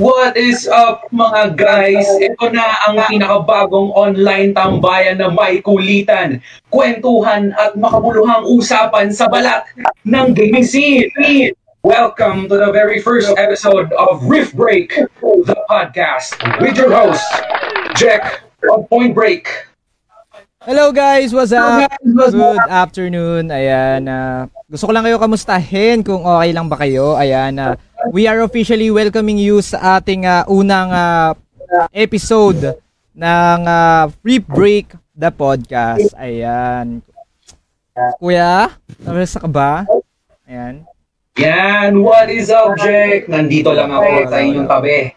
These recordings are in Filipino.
What is up mga guys? Ito na ang pinakabagong online tambayan na may kulitan, kwentuhan at makabuluhang usapan sa balat ng gaming scene. Welcome to the very first episode of Riff Break, the podcast with your host, Jack of Point Break. Hello guys, what's up? Good afternoon. Ayan, uh, gusto ko lang kayo kamustahin kung okay lang ba kayo. Ayan, uh, we are officially welcoming you sa ating uh, unang uh, episode ng uh, Free Break the podcast. Ayan. Kuya, nabasa ka ba? Ayan. Yan, what is up, Jack? Nandito lang ako sa inyong tabi.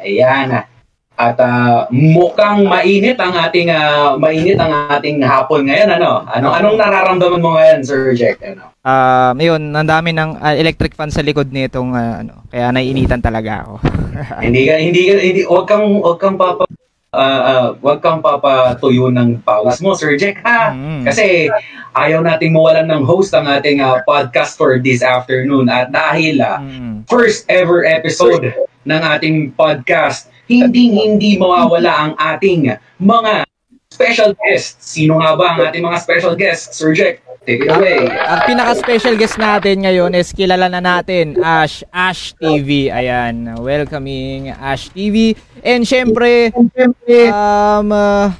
Ayan. At uh, mukhang mainit ang ating uh, mainit ang ating hapon ngayon ano. Ano anong nararamdaman mo ngayon, Sir Jack? Ano? Um, uh, yun, ang dami ng uh, electric fan sa likod nitong uh, ano, kaya naiinitan talaga ako. hindi ka hindi ka hindi wag kang wag kang papa uh, uh, wag kang papatuyo ng pawis mo, Sir Jack, ha? Mm. Kasi ayaw nating mawalan ng host ang ating uh, podcast for this afternoon. At dahil uh, mm. first ever episode ng ating podcast, hindi hindi mawawala ang ating mga special guests. Sino nga ba ang ating mga special guests, Sir Jack? Take it away. Ang, pinaka-special guest natin ngayon is kilala na natin, Ash, Ash TV. Ayan, welcoming Ash TV. And syempre, um, uh,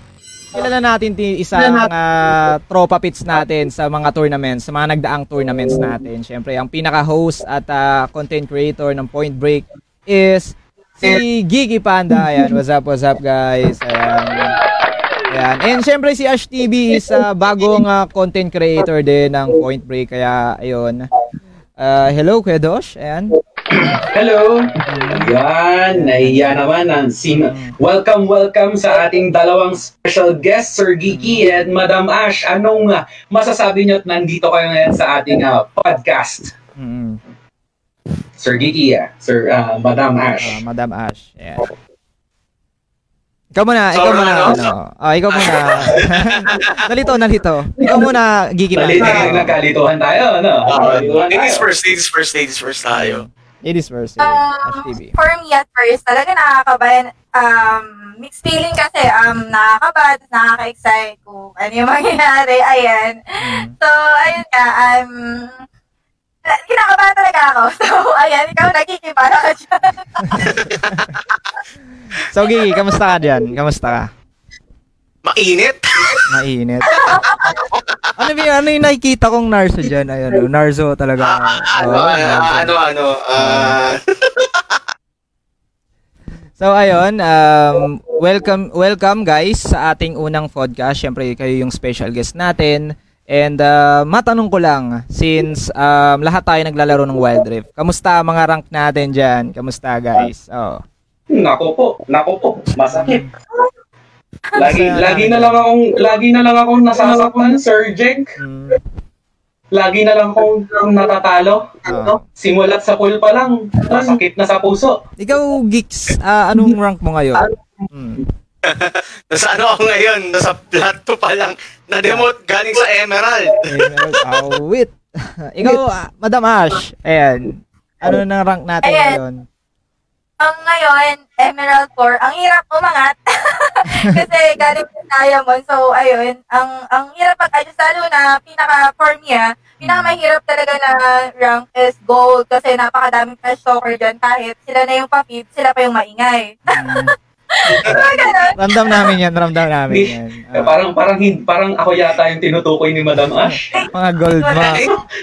kilala natin ti isang uh, tropa pits natin sa mga tournaments, sa mga nagdaang tournaments natin. Syempre, ang pinaka-host at uh, content creator ng Point Break is si Gigi Panda. Ayan, what's up, what's up guys? Ayan. Ayan. And syempre si Ash TV is uh, bagong uh, content creator din ng Point Break. Kaya, ayun. Uh, hello, Kuya Dosh. Ayan. Hello. Ayan. Nahiya naman ang sim. Welcome, welcome sa ating dalawang special guests, Sir Giki and Madam Ash. Anong uh, masasabi niyo at nandito kayo ngayon sa ating uh, podcast? Mm. Sir Giki, uh, Sir uh, Madam Ash. Uh, Madam Ash. Yeah. Ikaw muna, ikaw muna, ano? Ah, ikaw muna. nalito, nalito. Ikaw muna, Gigi. Nalito, nagkalituhan tayo, ano? Uh, ladies first, ladies first, ladies first tayo. Ladies first. Um, for me at first, talaga nakakabayan. Um, mixed feeling kasi, um, nakakaba, nakaka-excite kung ano yung mangyayari. Ayan. Mm. So, ayun ka, um, kinakabahan talaga ako. So, ayan, ikaw nagkikibara ka dyan. so, Gigi, kamusta ka dyan? Kamusta ka? Mainit. Mainit. ano ba ano yung nakikita kong Narzo dyan? Ayun, Narzo talaga. Uh, ano, oh, uh, ano, ano, uh... So ayun, um, welcome welcome guys sa ating unang podcast. Syempre kayo yung special guest natin. And uh, matanong ko lang, since um, lahat tayo naglalaro ng Wild Rift, kamusta mga rank natin dyan? Kamusta guys? Oh. Nako po, nako po, masakit. Lagi lagi na lang akong lagi na lang akong nasasaktan, Sir Jake. Mm. Lagi na lang akong natatalo. Uh. Simulat sa pool pa lang, masakit na sa puso. Ikaw, Geeks, uh, anong rank mo ngayon? Mm. Nasa ano ako ngayon? Nasa plato pa lang. Na-demote galing sa Emerald. Emerald. Oh, wait. Ikaw, uh, Madam Ash. Ayan. Ano na rank natin Ayan. ngayon? Ang ngayon, Emerald 4. Ang hirap umangat. Kasi galing sa Diamond. So, ayun. Ang ang hirap pag-adjust. Lalo na, pinaka, for me ah, pinaka mahirap talaga na rank is gold. Kasi napakadaming trash talker dyan. Kahit sila na yung pa-feed, sila pa yung maingay. Mm. ramdam namin yan, ramdam namin yan. Uh, parang parang parang ako yata yung tinutukoy ni Madam Ash. mga gold ma,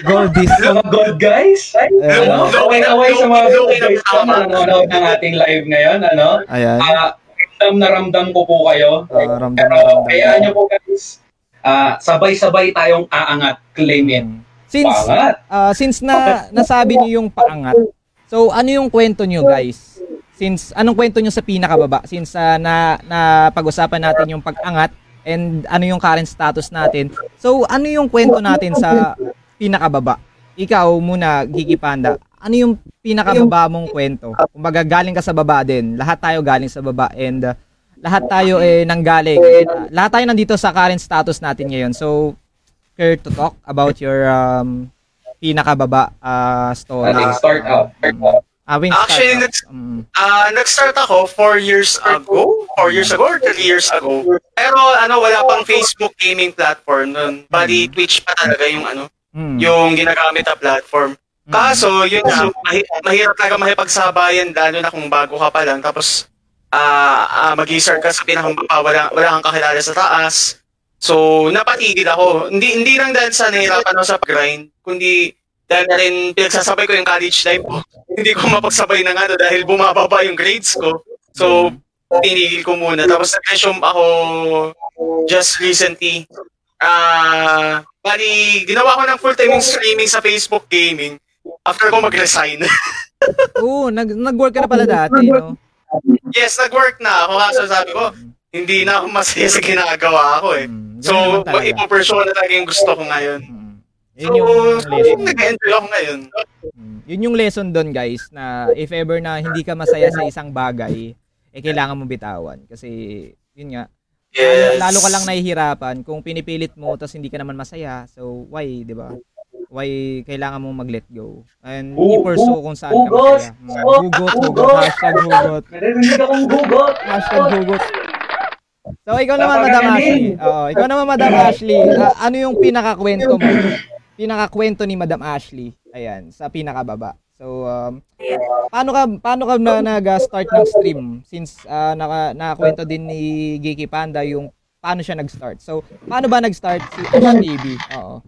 goldies. mga gold guys. Ay, uh, ano? Away-away sa mga gold guys na nanonood ng ating live ngayon, ano? Ayan. Uh, ramdam na ramdam ko po kayo. Uh, ramdam Pero ramdam. kaya nyo po guys, uh, sabay-sabay tayong aangat, claim it. Hmm. Since, uh, since na nasabi niyo yung paangat, so ano yung kwento niyo guys? Since anong kwento nyo sa pinakababa? Since uh, na, na pag-usapan natin yung pag-angat and ano yung current status natin. So ano yung kwento natin sa pinakababa? Ikaw muna, Gigi Panda. Ano yung pinakababa mong kwento? Kumbaga galing ka sa baba din. Lahat tayo galing sa baba and uh, lahat tayo eh nanggaling. Uh, lahat tayo nandito sa current status natin ngayon. So care to talk about your um, pinakababa uh, story. Start out. Start out Ah, wing Actually, startup. nag- Mm. Ah, nag-start ako 4 years ago, 4 years ago or 3 years ago. Pero ano, wala pang Facebook gaming platform nun. Bali, Twitch pa talaga yung ano, Mm. yung ginagamit na platform. Mm. Kaso, yun nga, mahi- mahirap talaga makipagsabayan lalo na kung bago ka pa lang. Tapos, ah ah, mag-start ka sa pinakambaba, wala, wala kang kakilala sa taas. So, napatigil ako. Hindi hindi lang dahil sa nahirapan ako sa grind, kundi dahil na rin pinagsasabay ko yung college life ko. hindi ko mapagsabay ng ano dahil bumababa yung grades ko. So, tinigil ko muna. Tapos nag-resume ako just recently. Ah, bali, ginawa ko ng full-time streaming sa Facebook gaming after ko mag-resign. Oo, nag nag-work ka na pala dati, no? yes, nag-work na ako. Kaso sabi ko, hindi na ako masaya sa ginagawa ko eh. Mm, So, ipopursue na talaga yung gusto ko ngayon. So, Yun yung lesson. nag-enjoy ako ngayon. Mm. Yun yung lesson doon, guys, na if ever na hindi ka masaya sa isang bagay, eh kailangan mo bitawan kasi yun nga, Yes. lalo ka lang nahihirapan kung pinipilit mo tapos hindi ka naman masaya. So, why, 'di ba? Why kailangan mo mag-let go? And Hu- i-pursue kung saan ka hugot! masaya. Mm, Hugot, hugot, hashtag hugot. Narinig akong hugot. Hashtag hugot. So, ikaw naman, Madam. Ashley. Oo, ikaw naman, Madam Ashley. Ah, ano yung pinakakwento mo? Pinakakwento ni Madam Ashley. Ayan, sa pinakababa. So, um, paano ka paano ka na nag-start ng stream since uh, naka nakakwento din ni Geeky Panda yung paano siya nag-start. So, paano ba nag-start si Ash TV? Oo.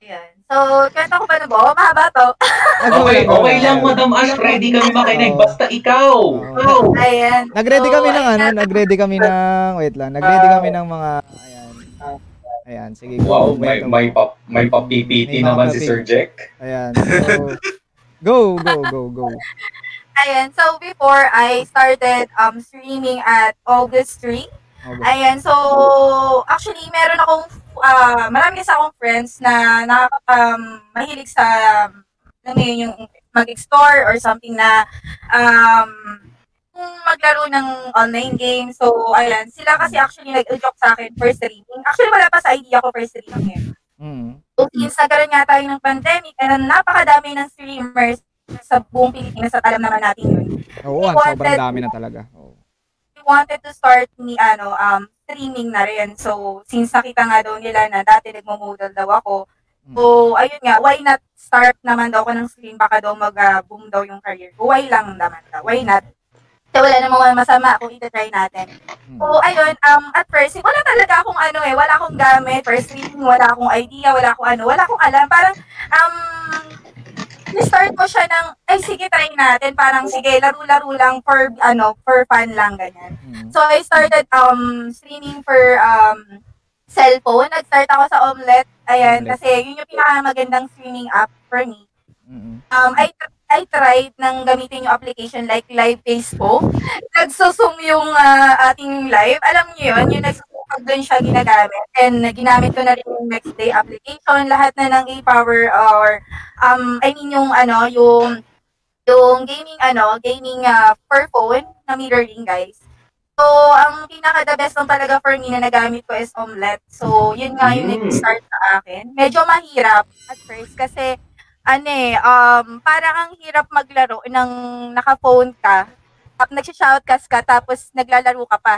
Ayan. So, kwento ko ba na ba? Mahaba to. Okay, okay lang, Madam Ash. Ready kami makinig. Basta ikaw. Oo. Ayan. Nag-ready So, kami ng ano, nag-ready kami ng wait lang. Nag-ready kami ng mga ayan. Ayan, sige. go. Wow, may may pa, may pa PPT May naman si Sir Jack. Ayan. So, go, go, go, go. Ayan. So, before I started um streaming at August 3, Okay. Ayan, so actually meron akong ah, marami kasi akong friends na na um, mahilig sa mo yun, yung mag-explore or something na um, maglaro ng online game. So, ayan, sila kasi actually nag-joke sa akin for streaming. Actually, wala pa sa idea ko for streaming eh. Mm. So, since nagkaroon nga tayo ng pandemic, and napakadami ng streamers sa buong Pilipinas at alam naman natin yun. Oo, ang sobrang dami na talaga. Oo. we wanted to start ni ano um streaming na rin. So since nakita nga daw nila na dati nagmo-model daw ako. So ayun nga, why not start naman daw ako ng stream baka daw mag-boom daw yung career ko. Why lang naman daw? Why not? So wala namang masama kung ita-try natin. So ayun, um at first wala talaga akong ano eh, wala akong gamit for streaming, wala akong idea, wala akong ano, wala akong alam. Parang um start ko siya ng, ay sige, try natin. Parang sige, laro-laro lang for, ano, for fun lang, ganyan. Mm. So, I started um streaming for um cellphone. Nag-start ako sa Omelette. Ayan, Omelette. kasi yun yung pinakamagandang streaming app for me. Um, I, I tried nang gamitin yung application like Live Facebook. Nagsusum yung ah, ating live. Alam niyo yun, yung nagsusum doon siya ginagamit. And ginamit ko na rin yung next day application. Lahat na ng e-power or um, I mean yung ano, yung yung gaming ano, gaming uh, per phone na mirroring guys. So, ang pinaka the best lang talaga for me na nagamit ko is Omelette. So, yun nga yung Mm. nag-start sa akin. Medyo mahirap at first kasi ano eh, um, parang ang hirap maglaro ng naka-phone ka, tap, nagsha-shoutcast ka, tapos naglalaro ka pa.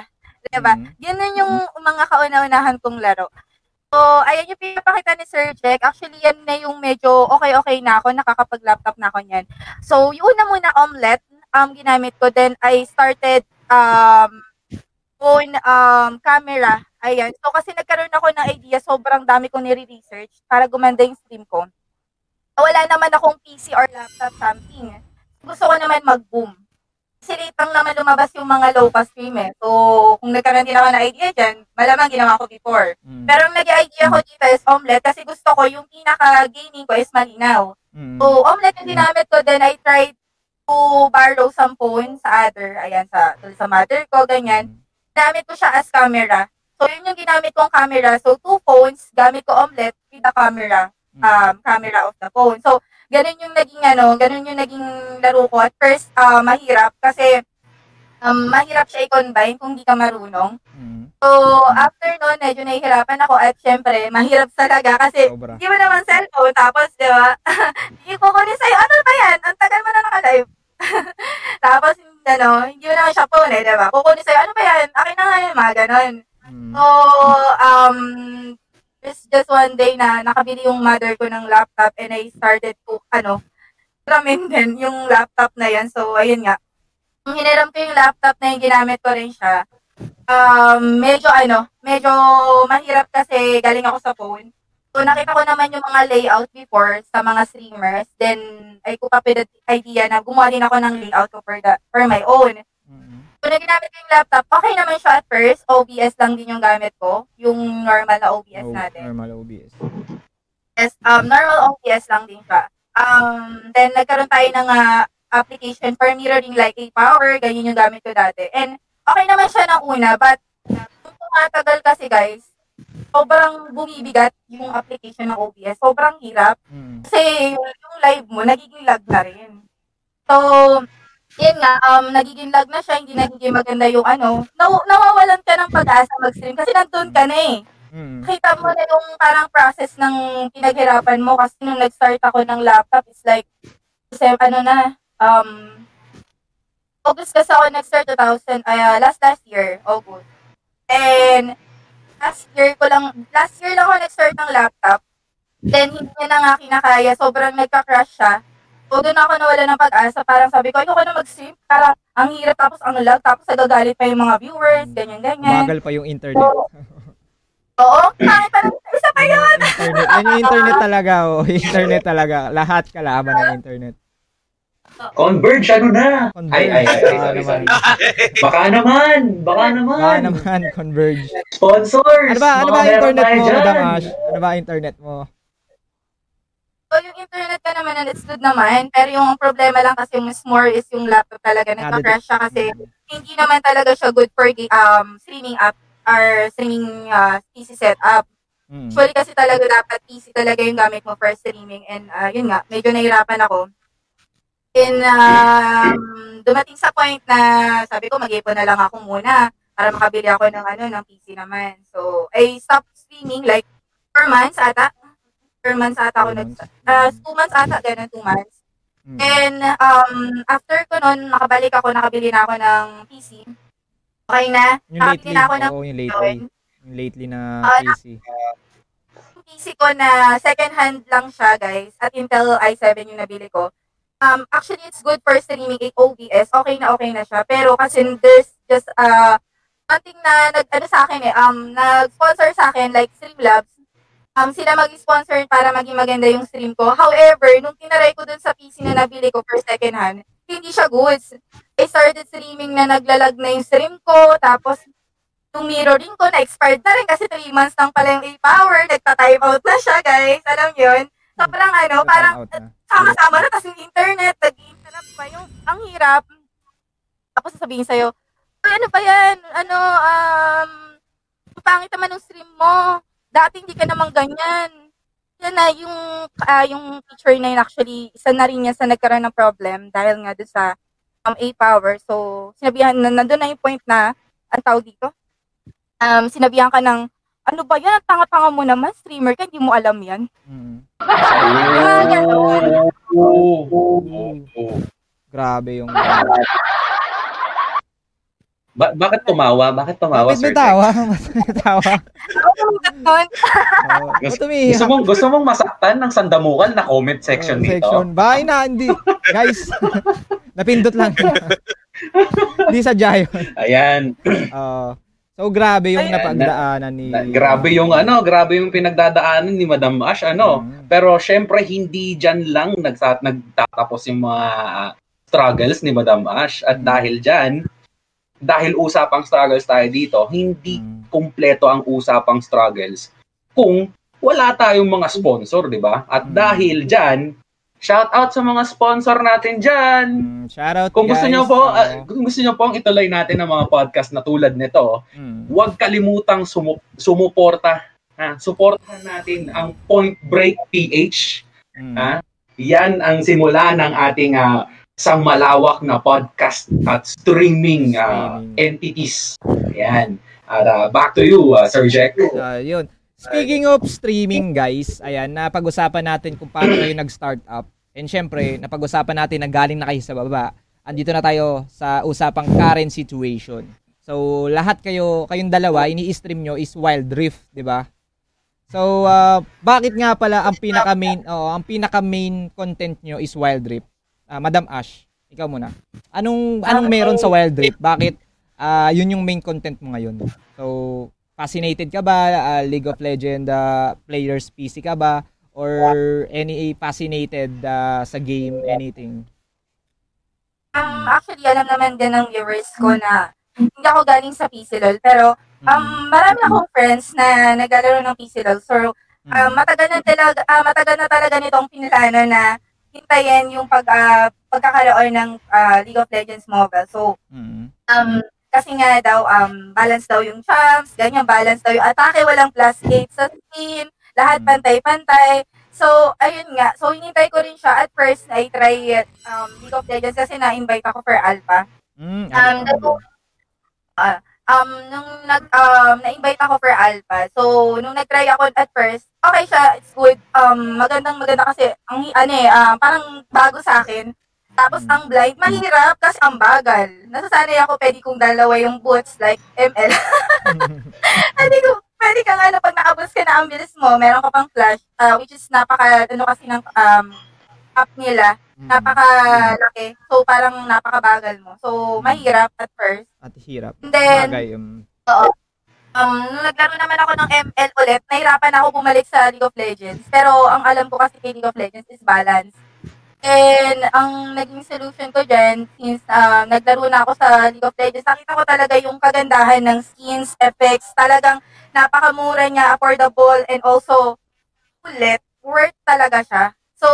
Diba? Mhm. Ganun yung mga kauna-unahan kong laro. So, ayan yung pinapakita ni Sir Jack. Actually, yan na yung medyo okay-okay na ako. Nakakapag-laptop na ako niyan. So, yung una muna omelette, um, ginamit ko. Then, I started um, phone um, camera. Ayan. So, kasi nagkaroon ako ng idea, sobrang dami kong nire-research para gumanda yung stream ko. Wala naman akong PC or laptop something. Gusto ko naman mag-boom. Kasi late lang naman lumabas yung mga low-pass stream eh. So, kung nagkaroon din ako ng idea dyan, malamang ginawa ko before. Mm. Pero ang nag-idea ko dito is omelette kasi gusto ko yung pinaka-gaming ko is malinaw. Mm. So, omelette yung ginamit ko, then I tried to borrow some phone sa other, ayan, sa, sa mother ko, ganyan. Ginamit ko siya as camera. So, yun yung ginamit kong camera. So, two phones, gamit ko omelette with the camera, um, camera of the phone. So, ganun yung naging, ano, ganun yung naging laro ko. At first, ah, mahirap kasi um, mahirap siya i-combine kung di ka marunong. Mm. So, after nun, medyo nahihirapan ako at syempre, mahirap talaga kasi Sobra. hindi mo naman cellphone, tapos, di ba, ikukunin sa'yo, ano ba yan? Ang tagal mo na naka-live. tapos, ano, hindi mo naman siya phone eh, di ba? Kukunin sa'yo, ano ba yan? Akin na nga yun, mga ganon. Mm. So, um, there's just one day na nakabili yung mother ko ng laptop and I started to, ano, ramen din yung laptop na yan. So, ayun nga. Nung hiniram ko yung laptop na yung ginamit ko rin siya, um, medyo ano, medyo mahirap kasi galing ako sa phone. So, nakita ko naman yung mga layout before sa mga streamers. Then, up with the idea na gumawa din ako ng layout ko for, the, for my own. Mm. So, na ginamit ko yung laptop, okay naman siya at first. OBS lang din yung gamit ko. Yung normal na OBS Oh, natin. normal OBS. Yes, um, normal OBS lang din siya. Um, then, nagkaroon tayo ng ah, application for mirroring like a power, ganyan yung gamit ko dati. And, okay naman siya ng una, but, nung tumatagal kasi guys, sobrang bumibigat yung application ng OBS. Sobrang hirap. Mm. Kasi yung, yung live mo, nagiging lag na rin. So, yun nga, um, nagiging lag na siya, hindi nagiging maganda yung ano, naw- nawawalan ka ng pag-asa mag-stream kasi nandun ka na eh Mm. kita mo na yung parang process ng pinaghirapan mo kasi nung nag-start ako ng laptop, it's like, kasi ano na, um, August kasi ako nag-start 2000, ay, ah, last last year, August. And, last year ko lang, last year lang ako nag-start ng laptop. Then, hindi niya na nga kinakaya, sobrang nagka-crash siya. So, doon ako nawala ng pag-asa. Parang sabi ko, ayoko na mag-stream. Parang, ang hirap tapos ang lag, tapos nagagalit pa yung mga viewers, ganyan-ganyan. Bagal pa yung internet. Oo, pangit pa rin. Isa pa yun. internet. Yan yung internet talaga, oh. Internet talaga. Lahat kalaban ng internet. Converge, ano na? Converge. Ay, ay, ay, ay, Baka sorry, naman. sorry. Baka naman, baka naman. Baka naman, converge. Sponsors. Ano ba, ano ba internet mo. Madam Ash? Ano ba internet mo? So, yung internet ka naman, good naman. Pero yung problema lang kasi yung more is yung laptop talaga. Nagka-crash siya kasi hindi naman talaga siya good for the, um, streaming app or streaming uh, PC setup. Mm. Usually kasi talaga dapat PC talaga yung gamit mo for streaming. And uh, yun nga, medyo nahirapan ako. And um, dumating sa point na sabi ko, mag-ipon na lang ako muna para makabili ako ng ano ng PC naman. So, I stopped streaming like 4 months ata. 4 months ata ako nag uh, 2 months ata, ganun 2 months. Mm. And um, after ko nun, nakabalik ako, nakabili na ako ng PC. Okay na. Yung Nakabili lately, na ako ng oo, yung lately. Yung lately na Ah, PC. yung PC ko na second hand lang siya, guys. At Intel i7 yung nabili ko. Um, actually, it's good for streaming in OBS. Okay na okay na siya. Pero kasi there's just uh, something na nag, ano sa akin eh, um, nag-sponsor sa akin, like Streamlabs. Um, sila mag-sponsor para maging maganda yung stream ko. However, nung tinaray ko dun sa PC na nabili ko for second hand, hindi siya goods. I started streaming na naglalag na yung stream ko, tapos yung mirroring ko na-expired na rin kasi 3 months lang pala yung A-Power, nagta-time out na siya, guys. Alam yun? Sobrang ano, parang sama-sama na, tapos yung internet, nag-interrupt pa yung, ang hirap. Tapos sasabihin sa'yo, ano ba yan? Ano, um, ang pangit naman ng stream mo. Dati hindi ka naman ganyan. Yan na, yung, ah, yung teacher na yun actually, isa na rin niya sa nagkaroon ng problem dahil nga doon sa um, A-Power. So, sinabihan, na, nandun na yung point na, ang tawag dito, um, sinabihan ka ng, ano ba yan? Ang tanga-tanga mo naman, streamer ka, hindi mo alam yan. Mm. Ah, ganun. Oo. Oo. Grabe yung... Ba- bakit tumawa? Bakit tumawa, Bakit sir? Bakit may tawa? Ganun. Oo. Ba't umiiyak? Gusto mong, gusto mong masaktan ng sandamukan na comment section Oo, dito? Section. Bakit na, hindi. Guys, napindot lang. Hindi sadya yun. Ayan. Oo. so, grabe yung Ayan. napagdaanan ni... Na- grabe yung ano, grabe yung pinagdadaanan ni Madam Ash, ano. Mm. Pero syempre hindi diyan lang nagsat nagtatapos yung mga ah, struggles ni Madam Ash at Mm. dahil diyan dahil usapang struggles tayo dito, hindi Mm. kumpleto ang usapang struggles kung wala tayong mga sponsor, 'di ba? At Mm. dahil diyan, shout out sa mga sponsor natin diyan. Mm, shoutout Kung gusto guys. niyo po, ah, kung gusto niyo pong ituloy natin ang mga podcast na tulad nito, Mm. huwag kalimutang sumu- sumuporta. Ha? Suportahan natin ang Point Break PH. Mm. Ha? Yan ang simula ng ating ah, sa malawak na podcast at streaming Streaming. entities. Yan. At uh, back to you, uh, Sir Jack. Uh, yun. Speaking of streaming, guys, ayan, napag-usapan natin kung paano kayo nag-start up. And syempre, napag-usapan natin na galing na kayo sa baba. Andito na tayo sa usapang current situation. So, lahat kayo, kayong dalawa, ini-stream nyo is Wild Rift, di ba? So, uh, bakit nga pala ang pinaka-main, oh, ang pinaka-main content nyo is Wild Rift? Uh, Madam Ash, ikaw muna. Anong anong meron sa Wild Rift? Bakit uh, yun yung main content mo ngayon? So, fascinated ka ba? Uh, League of Legends uh, players PC ka ba? Or any fascinated uh, sa game, anything? Um, actually, alam naman din ng viewers ko na hindi ako galing sa PC LOL, pero um, marami akong friends na naglalaro ng PC LOL. So, um, matagal na talaga, uh, matagal na talaga nitong pinlano na hintayin yung pag, uh, pagkakaroon ng uh, League of Legends mobile. So, um, kasi nga daw, um, balance daw yung champs, ganyan, balance daw yung atake, walang plus 8 sa team, lahat pantay-pantay. So, ayun nga. So, hinintay ko rin siya. At first, I try um, League of Legends kasi na-invite ako for alpha. Mm, um, uh, um, nung nag, um, na-invite ako for alpha. So, nung nag-try ako at first, okay siya, it's good. Um, magandang maganda kasi, ang, ano eh, uh, parang bago sa akin. Tapos ang blind, mahirap kasi ang bagal. Nasasanay ako, pwede kong dalawa yung boots like ML. Hindi ko, pwede ka nga na pag nakaboots ka na ang bilis mo, meron ka pang flash, uh, which is napaka, ano kasi ng um, app nila, napakalaki. So, parang napakabagal mo. So, mahirap at first. At hirap. And then, Bagay, um, oo. Um, nung naglaro naman ako ng ML ulit, nahirapan ako bumalik sa League of Legends. Pero ang alam ko kasi kay League of Legends is balance. And ang naging solution ko dyan, since uh, naglaro na ako sa League of Legends, nakita ko talaga yung kagandahan ng skins, effects, talagang napakamura niya, affordable, and also ulit, worth talaga siya. So,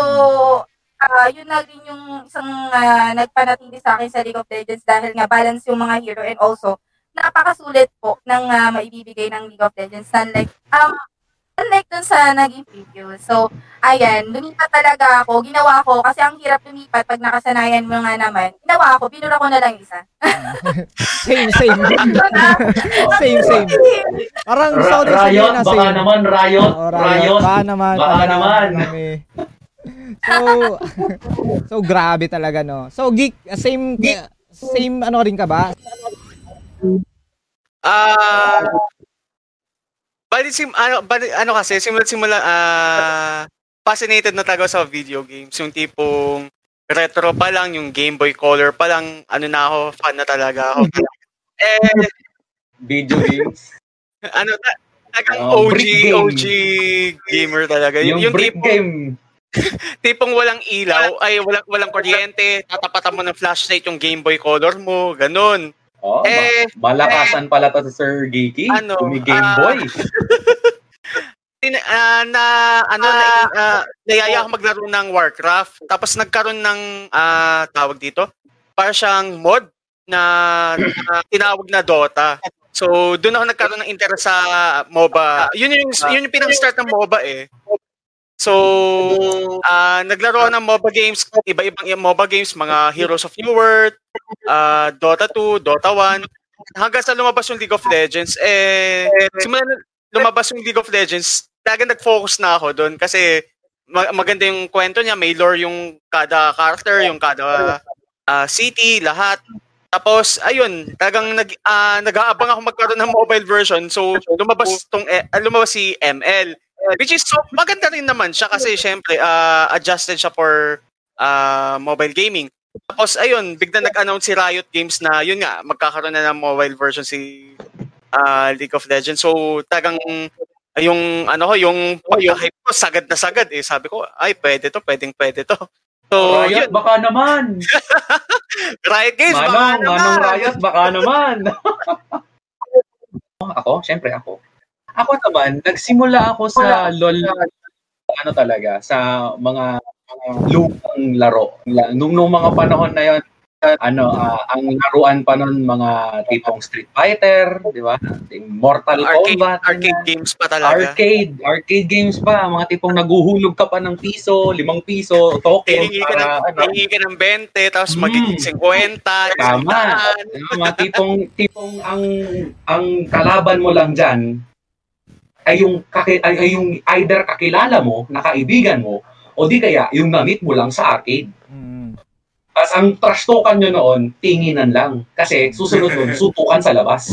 uh, yun na rin yung isang uh, nagpanatili sa akin sa League of Legends dahil nga balance yung mga hero and also napakasulit po ng uh, maibibigay ng League of Legends. Unlike, um, unlike dun sa naging preview. So, ayan, lumipat talaga ako. Ginawa ko, kasi ang hirap lumipat pag nakasanayan mo nga naman. Ginawa ako, binura ko na lang isa. same, same. same, same. Parang gusto ko din Riot, sabihin na baka same. naman, Riot, Oh, Riot. Baka naman. Baka naman. Kami. So, so grabe talaga, no? So, geek, same, same ano rin ka ba? Ah, bali sim ano bali, ano kasi simula simula ah fascinated na talaga sa video games. Yung tipong retro pa lang, yung Game Boy Color pa lang, ano na ako, fan na talaga ako. eh, Video games. ano, ta- talagang Oh, OG. OG gamer talaga. yung, Yung, yung brick tipong, game. tipong walang ilaw, ay walang, walang kuryente, tatapatan mo ng flashlight yung Game Boy Color mo, ganun. Oh, Eh, ma- malakasan pala to si Sir Geeky. Ano, May Game ah, Boy. Ah, na ano na uh, nayaya ako maglaro ng Warcraft tapos nagkaroon ng ah, tawag dito para siyang mod na, na tinawag na Dota. So doon ako nagkaroon ng interest sa MOBA. Yun yung yun yung pinang-start ng MOBA eh. So ah naglaro ng MOBA games, iba-ibang MOBA games, mga Heroes of New World, ah, Dota 2, Dota 1 hanggang sa lumabas yung League of Legends eh simula na lumabas yung League of Legends, talagang nag-focus na ako doon kasi ma- maganda yung kwento niya, may lore yung kada character, yung kada ah, city, lahat. Tapos ayun, talagang nag ah, nag-aabang ako magkaroon ng mobile version. So lumabas tong ah, lumabas si ML which is so maganda rin naman siya kasi syempre ah, adjusted siya for ah, mobile gaming. Tapos ayun, bigla nag-announce si Riot Games na yun nga magkakaroon na ng mobile version si ah, League of Legends. So tagang yung ano ko, yung pagka-hype ko sagad na sagad eh. Sabi ko, ay pwede to, pwedeng pwede to. So, Riot, yun, baka naman. Riot Games, baka Manong, naman. Manong Riot, baka naman. ako, syempre ako. Ako naman, nagsimula ako sa LOL, ano talaga, sa mga, mga lupang laro. Nung, nung mga panahon na yon ano, uh, ang laruan pa nun mga tipong Street Fighter, di ba? Mortal arcade, Kombat. Arcade games pa talaga. Arcade, arcade games pa. Mga tipong naguhulog ka pa ng piso, limang piso, token. Hihingi ka, ng, ka ng 20, tapos Mm. magiging 50. Tama. Mga tipong, tipong ang, ang kalaban mo lang dyan, ay yung, kaki, ay, ay yung either kakilala mo, nakaibigan mo, o di kaya yung na-meet mo lang sa arcade. Mm. Tapos ang trash token nyo noon, tinginan lang. Kasi susunod nun, sutukan sa labas.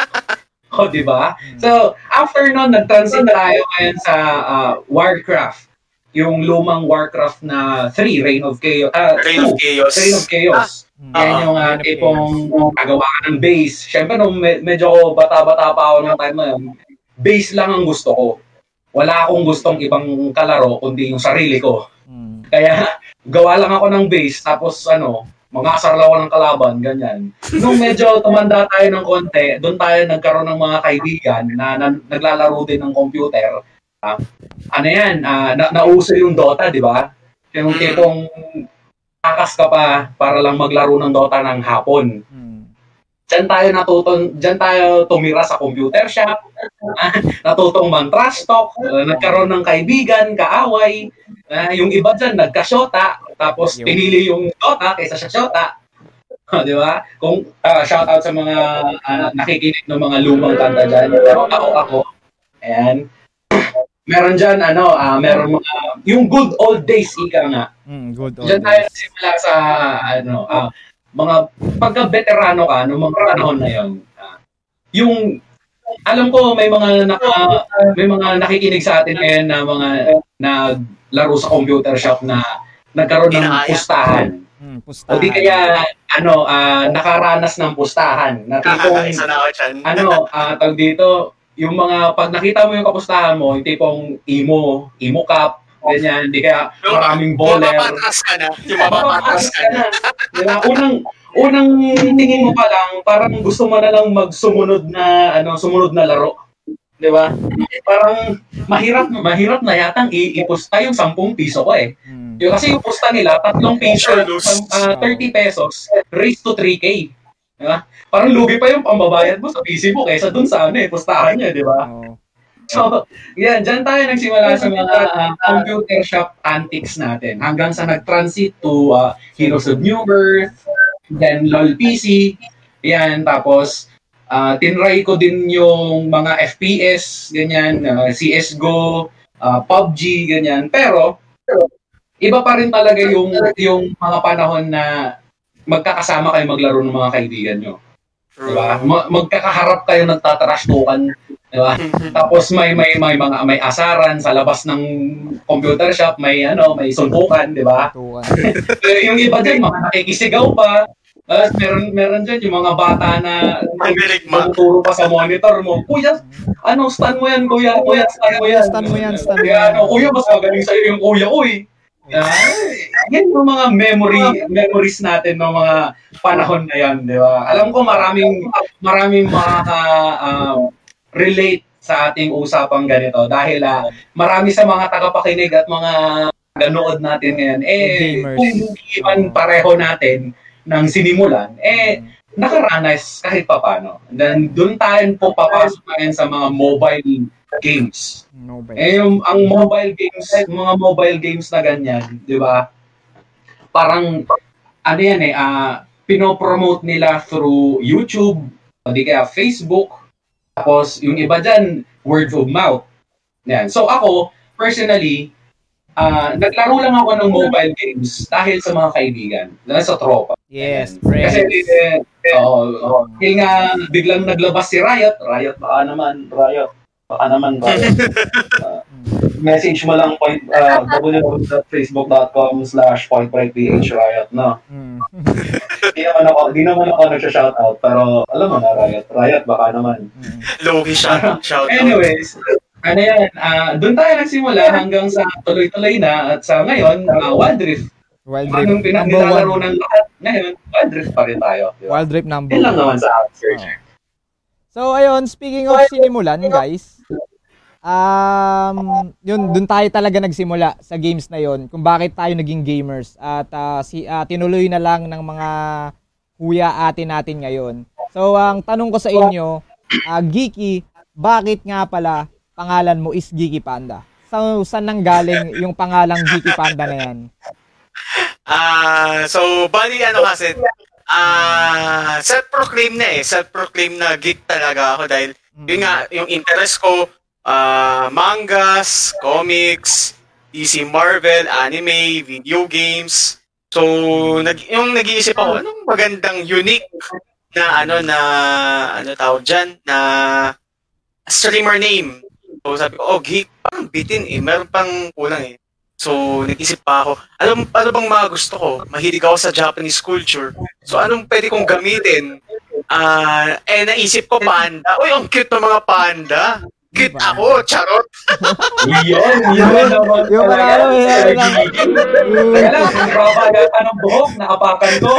o, di ba? So, after nun, nag-transit tayo ngayon sa uh, Warcraft. Yung lumang Warcraft na 3, Reign of Chaos. Uh, Reign of Chaos. Reign of Chaos. Mm. Yan Ah, yung uh, tipong gagawa ka ng base. Siyempre, nung me- medyo bata-bata pa ako nung time na yun, base lang ang gusto ko. Wala akong gustong ibang kalaro, kundi yung sarili ko. Mm. Kaya gawa lang ako ng base tapos ano, mga asar lang ako ng kalaban, ganyan. Nung medyo tumanda tayo ng konti, doon tayo nagkaroon ng mga kaibigan na, na naglalaro din ng computer. Ah, ano yan, ah, na, nauso yung Dota, di ba? Yung Mm. tipong takas ka pa para lang maglaro ng Dota ng hapon. Mm. Diyan tayo natutong, diyan tayo tumira sa computer shop, natutong man trash talk, uh, nagkaroon ng kaibigan, kaaway, uh, yung iba diyan nagka-shota, tapos pinili yung Dota kaysa sa shota. di ba? Kung uh, shout out sa mga uh, nakikinig ng mga lumang kanta diyan, ako ako. Ayan. Meron diyan ano, ah, meron mga yung good old days ika nga. Mm. Good old Diyan tayo nagsimula sa ano, ah, mga pagka-veterano ka noong mga panahon na 'yon. ah, yung alam ko may mga naka, may mga nakikinig sa atin ngayon na mga naglaro sa computer shop na nagkaroon ng pustahan. Mm. O Pustahan. di kaya ano ah, nakaranas ng pustahan na tipong Isa na ako dyan. ano, ah tawag dito, yung mga, pag nakita mo yung kapustahan mo, yung tipong emo, emo cup, ganyan, hindi kaya maraming Yung baller. mapatras ka na. Yung mapatras ka na. Diba? Unang, unang tingin mo pa lang, parang gusto mo na lang magsumunod na, ano, sumunod na laro. Di ba? Parang mahirap, mahirap na yatang i- ipusta yung 10 piso ko eh. Mm. Yung, kasi yung pusta nila, tatlong piso, lose. ah, 30 pesos, raised to 3K. Di ba? Parang lugi pa yung pambabayad mo sa PC mo kaysa dun sa ano eh, pustahan niya, di ba? Oo. So, yan, dyan tayo nagsimula sa mga ah, computer shop antics natin hanggang sa nag-transit to ah, Heroes of New Earth, then LOL PC, yan, tapos ah, tinry ko din yung mga FPS, ganyan, ah, CSGO, ah, PUBG, ganyan. Pero, iba pa rin talaga yung, yung mga panahon na magkakasama kayo maglaro ng mga kaibigan nyo. Diba? Ma- magkakaharap kayo nagtatrash talkan, diba? Tapos may may may mga may asaran sa labas ng computer shop, may ano, may suntukan, 'di ba? Tuwan. yung iba diyan mga nakikisigaw pa. Tapos meron meron diyan yung mga bata na magtuturo pa sa monitor mo. Kuya, ano, stan mo yan, kuya, kuya, stan mo yan. Stan mo yan, stan mo yan. ano, kuya, mas magaling sa'yo yung kuya ko eh. Ay, yan yung mga memory memories natin ng mga panahon na yan, di ba? Alam ko maraming maraming makaka um, relate sa ating usapang ganito dahil ah, marami sa mga tagapakinig at mga ganood natin ngayon eh Gamers. kung man pareho natin ng sinimulan eh nakaranas kahit papano. Then doon tayo po papasok ngayon sa mga mobile games. Ba? Eh, yung, ang mobile games, mga mobile games na ganyan, di ba? Parang, ano yan eh, ah, pinopromote nila through YouTube, o di kaya Facebook, tapos yung iba dyan, word of mouth. Yan. So ako, personally, ah, naglaro lang ako ng mobile games dahil sa mga kaibigan, dahil sa tropa. Yes, Kasi, friends. eh, oo, dahil nga biglang naglabas si Riot, Riot baka naman, Riot, baka naman, Riot. Ah, message mo lang point, uh, www.facebook.com slash pointbreakph Riot, no? Mm. Di naman ako, di naman ako nagsha-shoutout, pero alam mo na, Riot, Riot, baka naman. Mm. Loki shout, shout out. Anyways, ano yan, ah, doon tayo nagsimula hanggang sa tuloy-tuloy na at sa ngayon, uh, Wild Rift. Wild Anong Rift number pinagnilalaro one. ng lahat ngayon, Wild Rift pa rin tayo. di ba? Wild Rift number lang one. naman sa Oh. So ayun, speaking of sinimulan guys, um, yun, dun tayo talaga nagsimula sa games na yon kung bakit tayo naging gamers. At uh, si, uh, tinuloy na lang ng mga kuya atin natin ngayon. So, ang tanong ko sa inyo, uh, Geeky, bakit nga pala pangalan mo is Geeky Panda? So, saan nang galing yung pangalang Geeky Panda na yan? Ah, uh, so bali ano kasi ah uh, self-proclaim na eh, self-proclaim na geek talaga ako dahil mm. yun nga yung interest ko uh, mangas, comics, DC Marvel, anime, video games. So, nag, yung nag-iisip ako, anong magandang unique na ano na ano tawag diyan na streamer name. So sabi ko, oh, geek, parang bitin eh. Meron pang kulang eh. So, nag-isip pa ako, alam, ano bang mga gusto ko? Mahilig ako sa Japanese culture. So, anong pwede kong gamitin? Uh, eh, naisip ko panda. Uy, ang cute ng mga panda. Diba? ako, charot. yun, yun yung Gigi. Kaya lang, kung baba yata ng buhok, naapakan ko.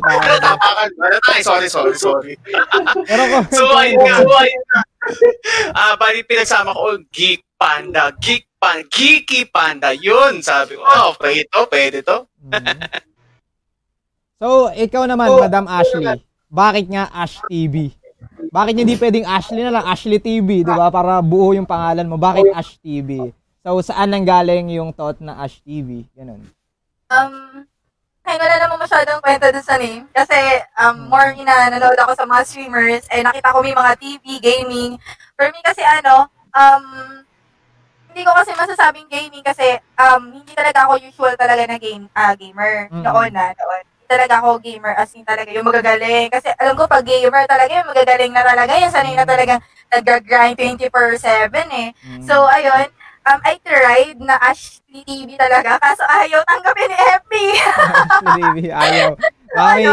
Ano, naapakan? Ano tayo? Sorry, sorry, sorry. Ko, so, ayun nga. So, ayun nga. Ah, bali pinagsama ko, geek panda, geek pan, geeky panda. Yun, sabi ko, oh, pwede to, pwede to. so, ikaw naman, so, Madam Ashley, bakit nga Ash TV? Bakit hindi pwedeng Ashley na lang, Ashley TV, di ba? Para buo yung pangalan mo. Bakit Ash TV? So, saan nang galing yung thought na Ash TV? Ganun. Um, ay, wala namang masyadong kwento dun sa name. Kasi, um, more ina, nanonood ako sa mga streamers, eh, nakita ko may mga TV, gaming. For me kasi, ano, um, hindi ko kasi masasabing gaming kasi, um, hindi talaga ako usual talaga na game, uh, gamer. Mm-hmm. Noon na, noon talaga ako gamer as in talaga yung magagaling. Kasi alam ko pag gamer talaga yung magagaling na talaga. Yung sanay na talagang nag-grind 24-7 eh. Mm. So ayun, um, I tried na Ashley TV talaga. Kaso ayaw tanggapin ni FB. Ashley TV, ayaw. May,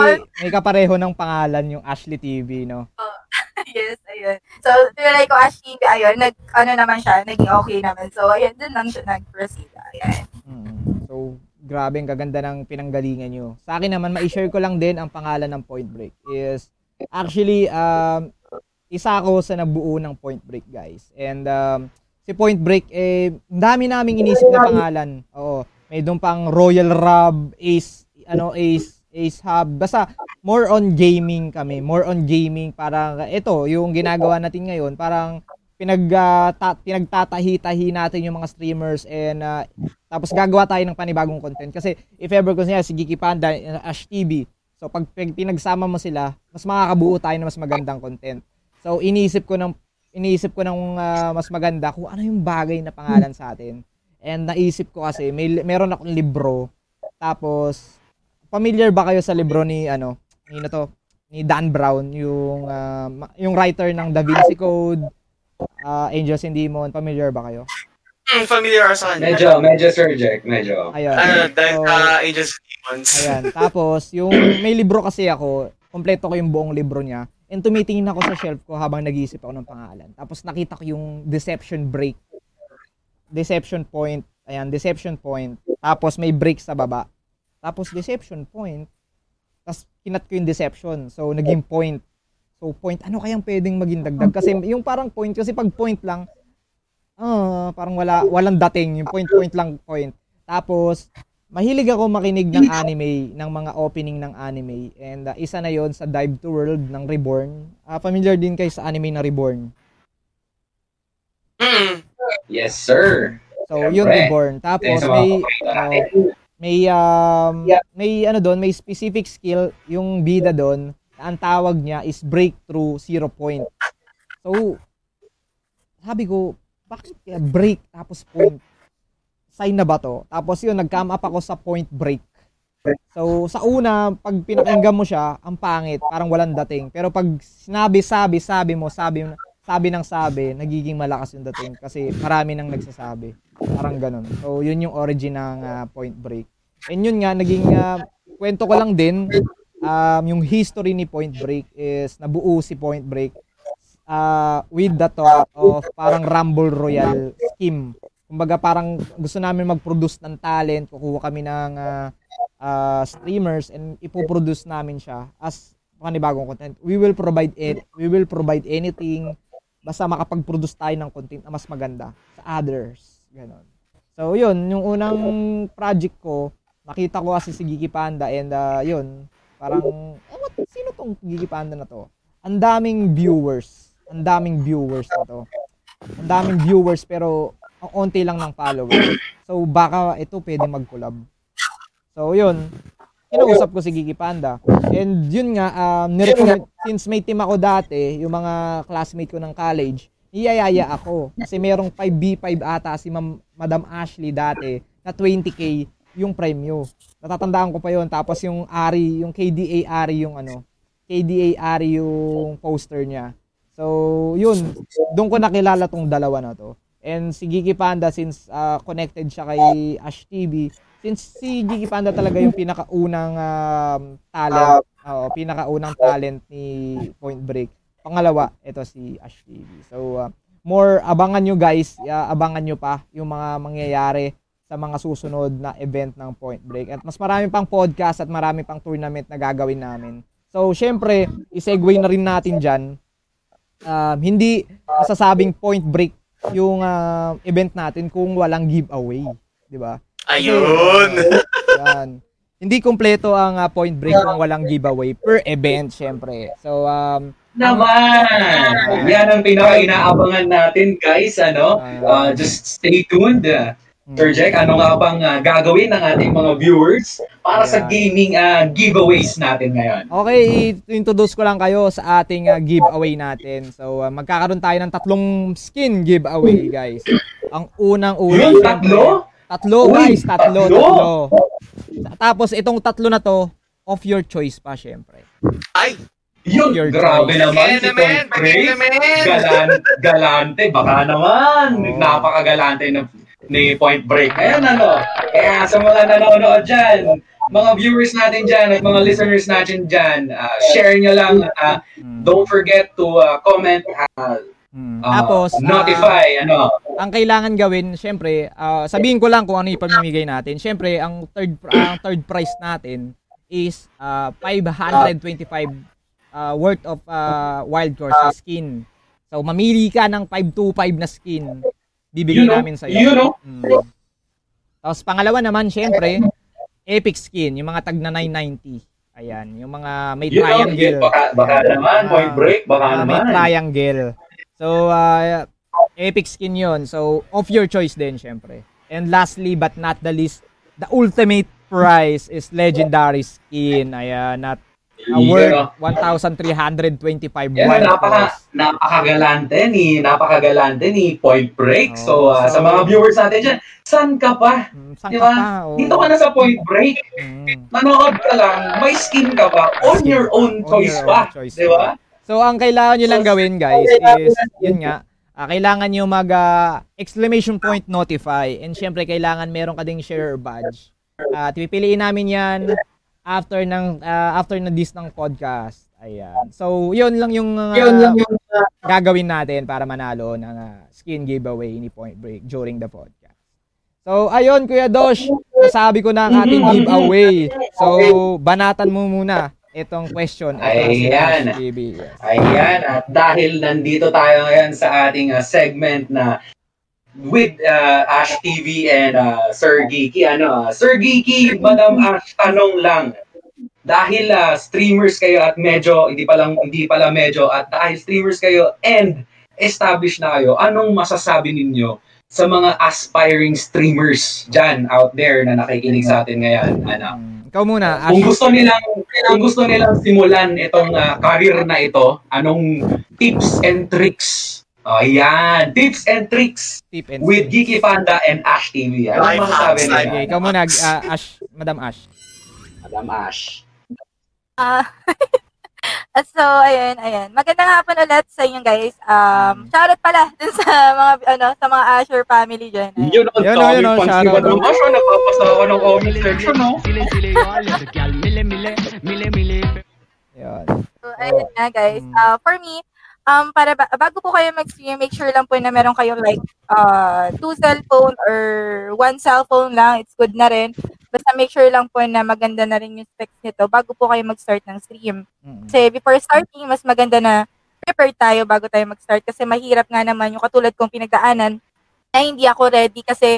may kapareho ng pangalan yung Ashley TV, no? Oh, yes, ayun. So, tinry ko Ashley TV, ayun, nag, ano naman siya, naging okay naman. So, ayun, dun lang siya nag-proceed. Ayan. Mm. So, grabe ang gaganda ng pinanggalingan nyo. Sa akin naman, ma-share ko lang din ang pangalan ng Point Break is actually um, isa ako sa nabuo ng Point Break guys. And um, si Point Break eh dami naming inisip na pangalan. Oo. May doon pang Royal Rub, Ace, ano Ace, Ace Hub. Basta more on gaming kami, more on gaming para ito yung ginagawa natin ngayon, parang pinag uh, ta- pinagtatahi-tahi natin yung mga streamers and uh, tapos gagawa tayo ng panibagong content. Kasi if ever ko niya si Geeky Panda uh, Ash TV so pag pinagsama mo sila mas makakabuo tayo ng mas magandang content. So iniisip ko ng iniisip ko ng uh, mas maganda kung ano yung bagay na pangalan sa atin. And naisip ko kasi may meron akong libro. Tapos familiar ba kayo sa libro ni ano ni na to ni Dan Brown yung uh, yung writer ng Da Vinci Code uh, Angels and Demon, familiar ba kayo? Mm, familiar sa kanya. Medyo, medyo Sir Jack, medyo. Ayun. Ano, dahil so, uh, Angels and Demons. Ayan. Tapos, yung may libro kasi ako, kompleto ko yung buong libro niya. And tumitingin ako sa shelf ko habang nag-iisip ako ng pangalan. Tapos nakita ko yung Deception Break. Deception Point. Ayan, Deception Point. Tapos may break sa baba. Tapos Deception Point. Tapos kinat ko yung Deception. So, naging point. So point, ano kayang pwedeng maging dagdag? Kasi yung parang point, kasi pag point lang, uh, parang wala, walang dating, yung point, point lang point. Tapos, mahilig ako makinig ng anime, ng mga opening ng anime. And uh, isa na yon sa Dive to World ng Reborn. Uh, familiar din kayo sa anime na Reborn. Yes, sir. So, yun Reborn. Tapos, may, uh, may, um, may ano doon, may specific skill, yung bida doon, ang tawag niya is breakthrough zero point. So, sabi ko, bakit break tapos point? Sign na ba to? Tapos yun, nag-come up ako sa point break. So, sa una, pag pinakinggan mo siya, ang pangit, parang walang dating. Pero pag sinabi, sabi, sabi mo, sabi, sabi ng sabi, nagiging malakas yung dating kasi marami nang nagsasabi. Parang ganun. So, yun yung origin ng uh, point break. And yun nga, naging uh, kwento ko lang din, um, yung history ni Point Break is nabuo si Point Break uh, with the thought of parang Rumble Royale scheme. Kumbaga parang gusto namin mag-produce ng talent, kukuha kami ng uh, uh, streamers and ipoproduce namin siya as panibagong content. We will provide it, we will provide anything basta makapag-produce tayo ng content na mas maganda sa others. Ganon. So, yun, yung unang project ko, nakita ko kasi si Gigi Panda and uh, yun, parang, eh, what, sino tong Gigi Panda na to? Ang daming viewers. Ang daming viewers na to. Ang daming viewers pero ang onti lang ng followers. So, baka ito pwede mag-collab. So, yun, kinausap ko si Gigi Panda. And yun nga, um, nirecommend, since may team ako dati, yung mga classmate ko ng college, iyayaya ako. Kasi merong 5B5 ata si Ma'am, Madam Ashley dati na 20k yung premyo. Natatandaan ko pa yon Tapos yung Ari, yung KDA Ari yung ano, KDA Ari yung poster niya. So, yun. Doon ko nakilala tong dalawa na to. And si Gigi Panda, since uh, connected siya kay Ash TV, since si Gigi Panda talaga yung pinakaunang um, talent, uh, pinakaunang talent ni Point Break. Pangalawa, ito si Ash TV. So, uh, more abangan nyo guys, uh, abangan nyo pa yung mga mangyayari sa mga susunod na event ng Point Break. At mas marami pang podcast at marami pang tournament na gagawin namin. So, syempre, isegue na rin natin dyan um, hindi masasabing point break yung uh, event natin kung walang giveaway, 'di ba? Ayun. Yan. Hindi kumpleto ang uh, point break kung walang giveaway per event, syempre. So um naman. Yan ang pinaka-inaabangan natin, guys. Ano? Uh, just stay tuned. Sir Jack, ano nga bang uh, gagawin ng ating mga viewers para Ayan. sa gaming uh, giveaways natin ngayon? Okay, introduce ko lang kayo sa ating uh, giveaway natin. So, uh, magkakaroon tayo ng tatlong skin giveaway, guys. Ang unang-una. Yung tatlo? Tatlo, guys. Tatlo, tatlo. Tapos, itong tatlo na to, of your choice pa, syempre. Ay! Yun, your grabe choice. naman si Tom Craig. Galan, galante, baka naman. Oh. Napakagalante ng ni Point Break. Ayan ano. Kaya sa mga nanonood dyan, mga viewers natin dyan at mga listeners natin dyan, uh, share nyo lang. Uh, don't forget to uh, comment, uh, Hmm. Uh, Tapos, notify, uh, ano. Ang kailangan gawin, syempre, uh, sabihin ko lang kung ano ipamimigay natin. Syempre, ang third ang third prize natin is uh, 525 uh, worth of uh, wild course skin. So, mamili ka ng 525 na skin bibigyan you know, namin sa iyo. You know? Mm. Tapos pangalawa naman, syempre, Epic Skin, yung mga tag na 990. Ayan, yung mga may you triangle. Know, baka, baka naman, uh, point break, baka uh, naman. May triangle. So, uh, Epic Skin yon So, of your choice din, syempre. And lastly, but not the least, the ultimate prize is Legendary Skin. Ayan, not Uh, worth 1,325 yeah, napaka, napakagalante ni napakagalante ni Point Break. Oh, so, uh, so, sa mga viewers natin diyan, saan ka pa? Mm, saan diba? ka pa? Oh. Dito ka na sa Point Break. Mm. Manood ka lang, may skin ka pa on skin. your own choice your pa, own 'di ba? So, ang kailangan niyo lang gawin, guys, is yun nga, uh, kailangan niyo mag uh, exclamation point notify and syempre kailangan meron ka ding share badge. At uh, pipiliin namin 'yan after ng uh, after na this ng podcast. Ayan. So, 'yun lang yung uh, yun lang yung uh, gagawin natin para manalo ng uh, skin giveaway ni Point Break during the podcast. So, ayun Kuya Dosh, nasabi ko na ang ating giveaway. So, banatan mo muna itong question. Ayan. Yes. Ayan. At dahil nandito tayo ngayon sa ating uh, segment na with uh, Ash TV and uh, Sir Geeky. Ano, uh, Sir Geeky, Madam Ash, tanong lang. Dahil uh, streamers kayo at medyo, hindi pa lang, hindi pala medyo, at dahil streamers kayo and established na kayo, anong masasabi ninyo sa mga aspiring streamers dyan out there na nakikinig sa atin ngayon? Ano? Ikaw muna. Ash. Kung gusto nilang kung gusto nilang simulan itong uh, career na ito, anong tips and tricks Oh, yan. Tips and tricks Tip and with tricks. Geeky Panda and Ash TV. Ano Life masasabi niya? Okay, ikaw muna, uh, Ash, Madam Ash. Madam Ash. Ah, uh, so, ayun, ayun. Magandang hapon ulit sa inyo guys. Um, shoutout pala dun sa mga, ano, sa mga Asher family dyan. Ayun, yun, ang yun, yun, yun, shoutout. Madam Ash, oh, napapasa ako ng comment section, no? Sile, sile, mile, mile, mile, mile. Yun. So, ayun nga guys. Uh, for me, um, para ba- bago po kayo mag-stream, make sure lang po na meron kayong like uh, two cellphone or one cellphone lang. It's good na rin. Basta make sure lang po na maganda na rin yung specs nito bago po kayo mag-start ng stream. Mm-hmm. Kasi before starting, mas maganda na prepare tayo bago tayo mag-start kasi mahirap nga naman yung katulad kong pinagdaanan na hindi ako ready kasi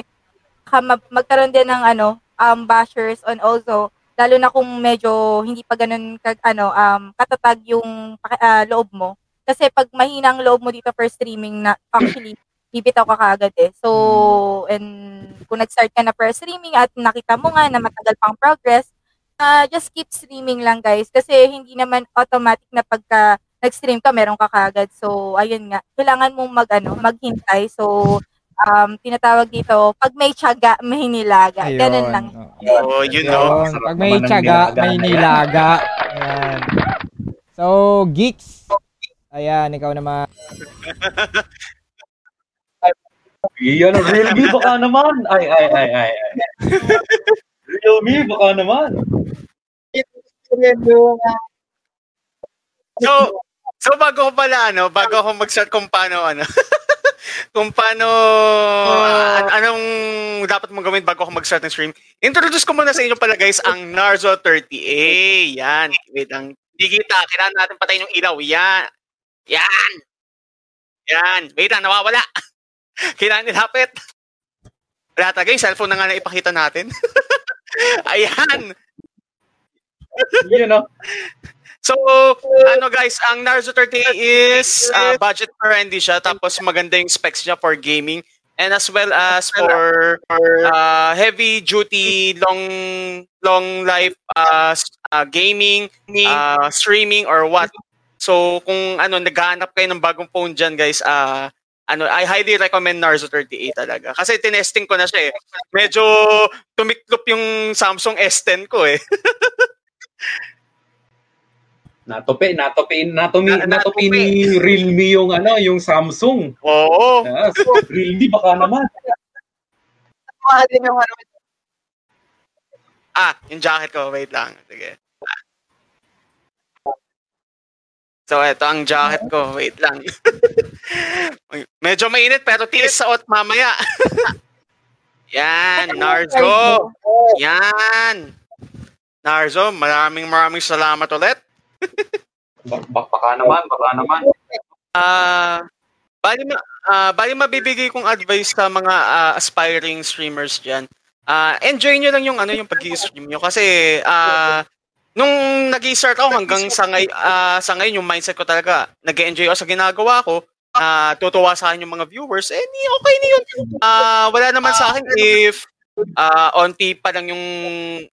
magkaroon din ng ano, um, bashers on also lalo na kung medyo hindi pa ganun kag, ano um katatag yung uh, loob mo kasi pag mahina ang loob mo dito for streaming na actually bibitaw ka kaagad eh. So, and kung nag-start ka na per streaming at nakita mo nga na matagal pang progress, uh, just keep streaming lang guys kasi hindi naman automatic na pagka nag-stream ka meron ka kaagad. So, ayun nga, kailangan mong mag ano, maghintay. So, um, tinatawag dito, pag may tiyaga, may nilaga. Ayun. Ganun lang. Oh, you know. Ayun. Pag may tiyaga, may nilaga. Ayan. So, geeks. Ayan, ikaw naman. Yan, real me baka naman. Ay, ay, ay, ay. ay. real me baka naman. So, so bago ko pala ano, bago ako mag-start kung paano ano, kung paano, uh, anong dapat mong gawin bago ako mag-start ng stream. Introduce ko muna sa inyo pala guys ang Narzo 30A. Yan. Wait lang. Digita, kailangan natin patayin yung ilaw. Yan. Yan. Yan. Wait lang, nawawala. kailangan nilapit. Wala talaga, yung cellphone na nga na ipakita natin. Ayan. you know. So, ano guys, ang Naruto 30 is uh, budget friendly siya tapos maganda yung specs niya for gaming and as well as for, for uh, heavy duty long long life uh, uh, gaming, uh, streaming or what. So, kung ano naghahanap kayo ng bagong phone diyan, guys, uh, ano, I highly recommend Narzo 38 talaga. Kasi tinesting ko na siya eh. Medyo tumiklop yung Samsung S10 ko eh. Natupi, natupi, natupi, na, natupi ni Realme yung ano, yung Samsung. Oo. Yes, Realme baka naman. Ah, yung jacket ko, wait lang. Sige. So, ito ang jacket ko. Wait lang. Medyo mainit pero tiis sa ot mamaya. Yan, Narzo. Yan. Narzo, maraming maraming salamat ulit. baka naman, baka naman. Ah, uh, bali ma uh, bali mabibigay kong advice sa mga uh, aspiring streamers diyan. Uh, enjoy niyo lang yung ano yung pag-stream niyo kasi uh, nung nag-start ako hanggang sa ngay uh, sa ngayon yung mindset ko talaga, nag-enjoy ako sa ginagawa ko, uh, tutuwa sa akin yung mga viewers, eh okay na yun. Uh, wala naman sa akin if uh, onti pa lang yung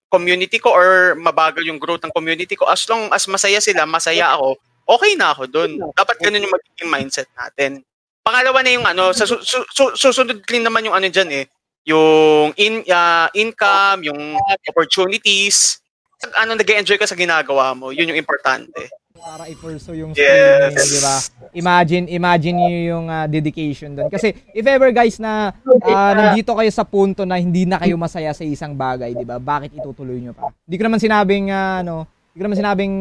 community ko or mabagal yung growth ng community ko, as long as masaya sila, masaya ako, okay na ako dun. Dapat ganun yung magiging mindset natin. Pangalawa na yung ano, sa su- su- su- susunod din naman yung ano dyan eh, yung in, uh, income, yung opportunities, ano, nag enjoy ka sa ginagawa mo, yun yung importante para i-pursue yung yes. di ba? Imagine, imagine niyo yung uh, dedication doon. Kasi if ever guys na uh, nandito kayo sa punto na hindi na kayo masaya sa isang bagay, di ba? Bakit itutuloy niyo pa? Hindi ko naman sinabing uh, ano, hindi ko naman sinabing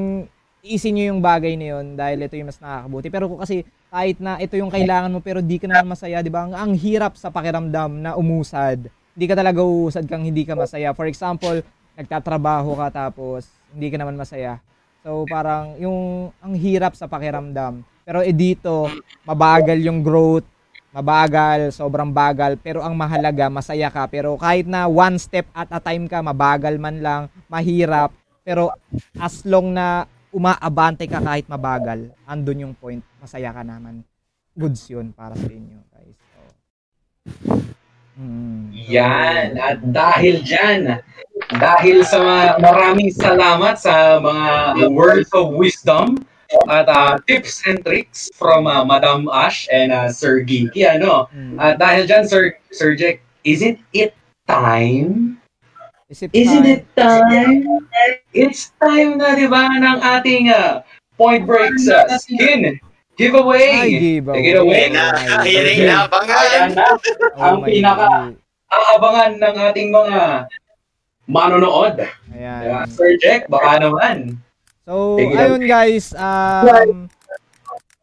isin niyo yung bagay na yun dahil ito yung mas nakakabuti. Pero kasi kahit na ito yung kailangan mo pero di ka naman masaya, di ba? Ang, ang hirap sa pakiramdam na umusad. Hindi ka talaga uusad kang hindi ka masaya. For example, nagtatrabaho ka tapos hindi ka naman masaya So parang yung ang hirap sa pakiramdam. Pero eh dito, mabagal yung growth, mabagal, sobrang bagal, pero ang mahalaga, masaya ka. Pero kahit na one step at a time ka, mabagal man lang, mahirap, pero as long na umaabante ka kahit mabagal, andun yung point, masaya ka naman. Goods yun para sa inyo, guys. So. Yan. At dahil dyan, dahil sa maraming salamat sa mga words of wisdom at uh, tips and tricks from uh, Madam Ash and uh, Sir Geeky. Ano? Hmm. At dahil dyan, Sir, Sir Jack, isn't it time? Is it Isn't time? it time? It's time na, di ba, ng ating uh, Point Breaks uh, skin Giveaway! Ay, giveaway. Take it away. Na, ayan ang inaabangan. Ayan na. ang oh pinaka aabangan ng ating mga manonood. Ayan. Yeah, Sir Jack, baka naman. So, ayun guys, um,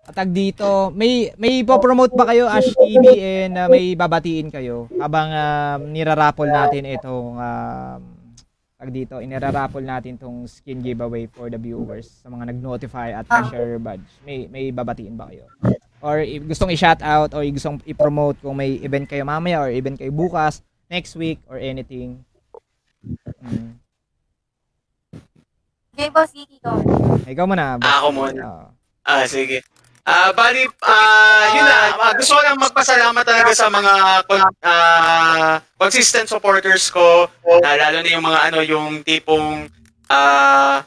atag dito, may may po-promote ba kayo Ash TV and uh, may babatiin kayo habang um, nirarapol natin itong um, pag dito, iniraraffle natin tong skin giveaway for the viewers sa mga nag-notify at Ah. share badge. May may babatiin ba kayo? Or gustong i-shout out or gustong i-promote kung may event kayo mamaya or event kayo bukas, next week or anything. Mm. Game Boss Geeky ko. Ikaw muna. boss. Ako muna. Oo. Ah, sige. Ah, bali, ah, yun na, ah, gusto ko lang magpasalamat talaga sa mga ah, consistent supporters ko, na lalo na yung mga ano, yung tipong ah,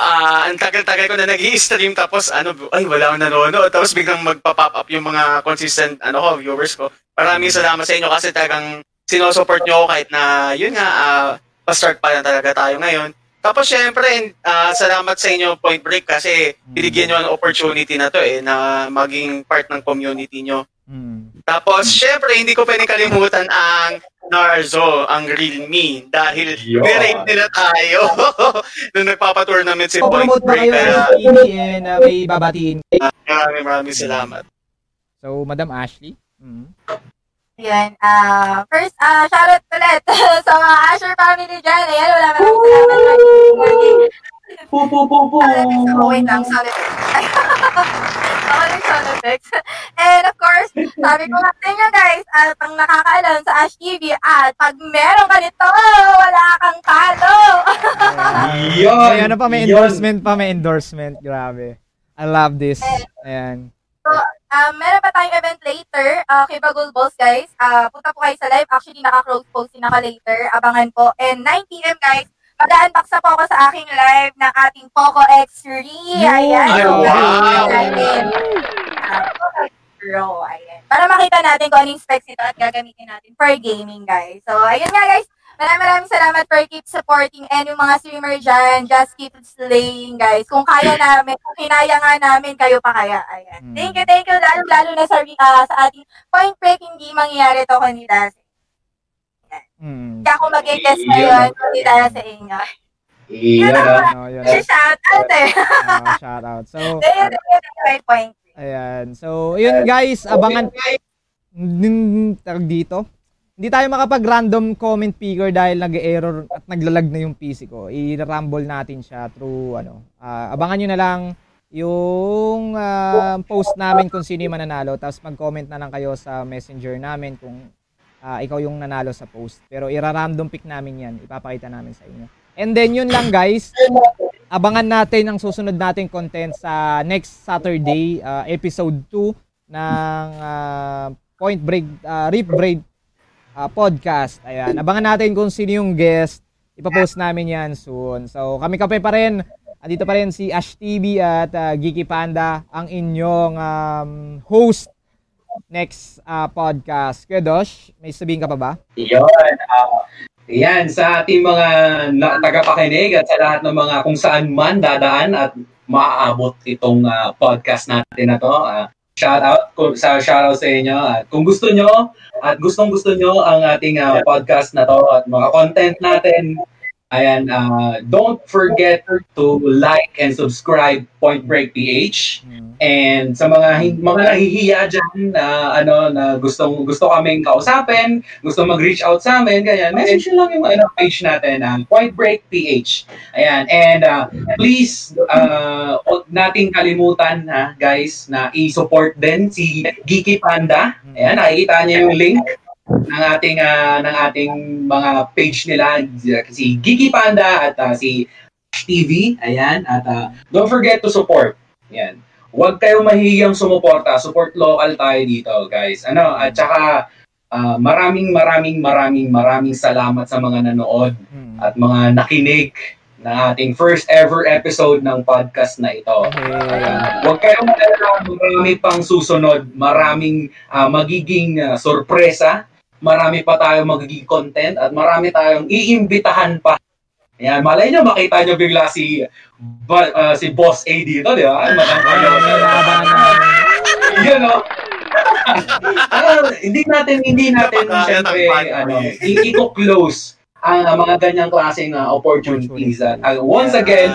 ah, ang tagal-tagal ko na nag stream tapos ano, ay, wala akong nanonood, tapos biglang magpa-pop up yung mga consistent ano ko, viewers ko. Maraming salamat sa inyo kasi talagang sinusupport nyo ako kahit na, yun nga, ah, pa-start pa lang talaga tayo ngayon. Tapos syempre, ah, salamat sa inyo Point Break kasi binigyan nyo ang opportunity na to eh, na maging part ng community nyo. Mm. Tapos syempre, hindi ko pwedeng kalimutan ang Narzo, ang real me, dahil Yun. nirate nila tayo nung nagpapatournament si Point promote Break. kayo Kaya ng TV and uh, may babatiin? maraming maraming salamat. So, Madam Ashley? Mm. Yan. Ah, first, ah, shoutout ulit sa mga Asher family dyan. Ayan, wala maraming salamat. Lagi. Po, po, po, po. Oh, wait lang, effects. Ako ng sound effects. And of course, sabi ko nga sa inyo guys, at ang nakakaalam sa Ash TV, at pag meron ka nito, wala kang talo. Yun. May ano pa, may yun. endorsement pa, may endorsement. Grabe. I love this. Ayan. Um, meron pa tayong event later, uh, kay Bagul Balls, guys. Ah, punta po kayo sa live. Actually, naka-close post din naka later. Abangan po. And 9pm, guys, mag-unbox na po ako sa aking live ng ating Poco X3. Ayan. Ay, So, wow. natin. Pro. Ayan. Para makita natin kung anong specs ito at gagamitin natin for gaming, guys. So, ayun nga, guys. Maraming maraming salamat for keep supporting and yung mga streamer dyan, just keep slaying, guys. Kung kaya namin, kung kinaya nga namin, kayo pa kaya. Ayan. Mm. Thank you, thank you. Lalo, lalo na sa, ah, sa ating point break, hindi mangyayari to sa Mm. Kaya ako maging guest ngayon, dahil sa inyo. Ah. Yun. Shout out eh. Uh, shout out. So, Thank you, thank you, thank point. ayan. So, yun guys, abangan din tawag dito. Hindi tayo makapag-random comment picker dahil nag-error at naglalag na yung PC ko. I-rumble natin siya through ano. ah, abangan nyo na lang yung ah, post namin kung sino yung mananalo. Tapos mag-comment na lang kayo sa messenger namin kung ah, ikaw yung nanalo sa post. Pero ira-random pick namin yan. Ipapakita namin sa inyo. And then yun lang guys. Abangan natin ang susunod nating content sa next Saturday, ah, episode 2 ng ah, Point Break, uh, Rip Break ah, podcast. Ayan. Abangan natin kung sino yung guest. Ipapost namin yan soon. So kami kape pa rin. Andito pa rin si Ash TV at ah, Geeky Panda, ang inyong um, host next ah, podcast. Kuya Dosh, may sabihin ka pa ba? Yun. ah, yan, sa ating mga tagapakinig at sa lahat ng mga kung saan man dadaan at maaabot itong ah, podcast natin na to. ah, shout out sa shout out sa inyo. At kung gusto nyo at gustong gusto nyo ang ating ah, podcast na to at mga content natin ayan ah, don't forget to like and subscribe Point Break PH And sa mga mga nahihiya diyan na ano na gustong gusto kaming kausapin, gusto mag-reach out sa amin, ganyan, message lang yung ano, page natin, ang Point Break PH. Ayan, and uh, please uh, nating kalimutan ha, guys na i-support din si Geeky Panda. Ayan, nakikita niyo yung link ng ating ah, ng ating mga page nila si Geeky Panda at ah, si TV. Ayan, at ah, don't forget to support. Ayan. Huwag kayong mahihiyang sumuporta. Support local tayo dito, guys. Ano, at saka ah, maraming maraming maraming maraming salamat sa mga nanood Hmm. at mga nakinig na ating first ever episode ng podcast na ito. Ayan. Huwag kayong malala, marami pang susunod, maraming ah, magiging ah, sorpresa, marami pa tayong magiging content at marami tayong iimbitahan pa. Ayan, malay nyo, makita nyo bigla si ba, ah, si Boss A dito, di ba? Ay, yun, no? Ah, hindi natin, hindi natin, syempre, ano, i-close ang ah, mga ganyang klaseng ah, opportunities. At, ah, once again,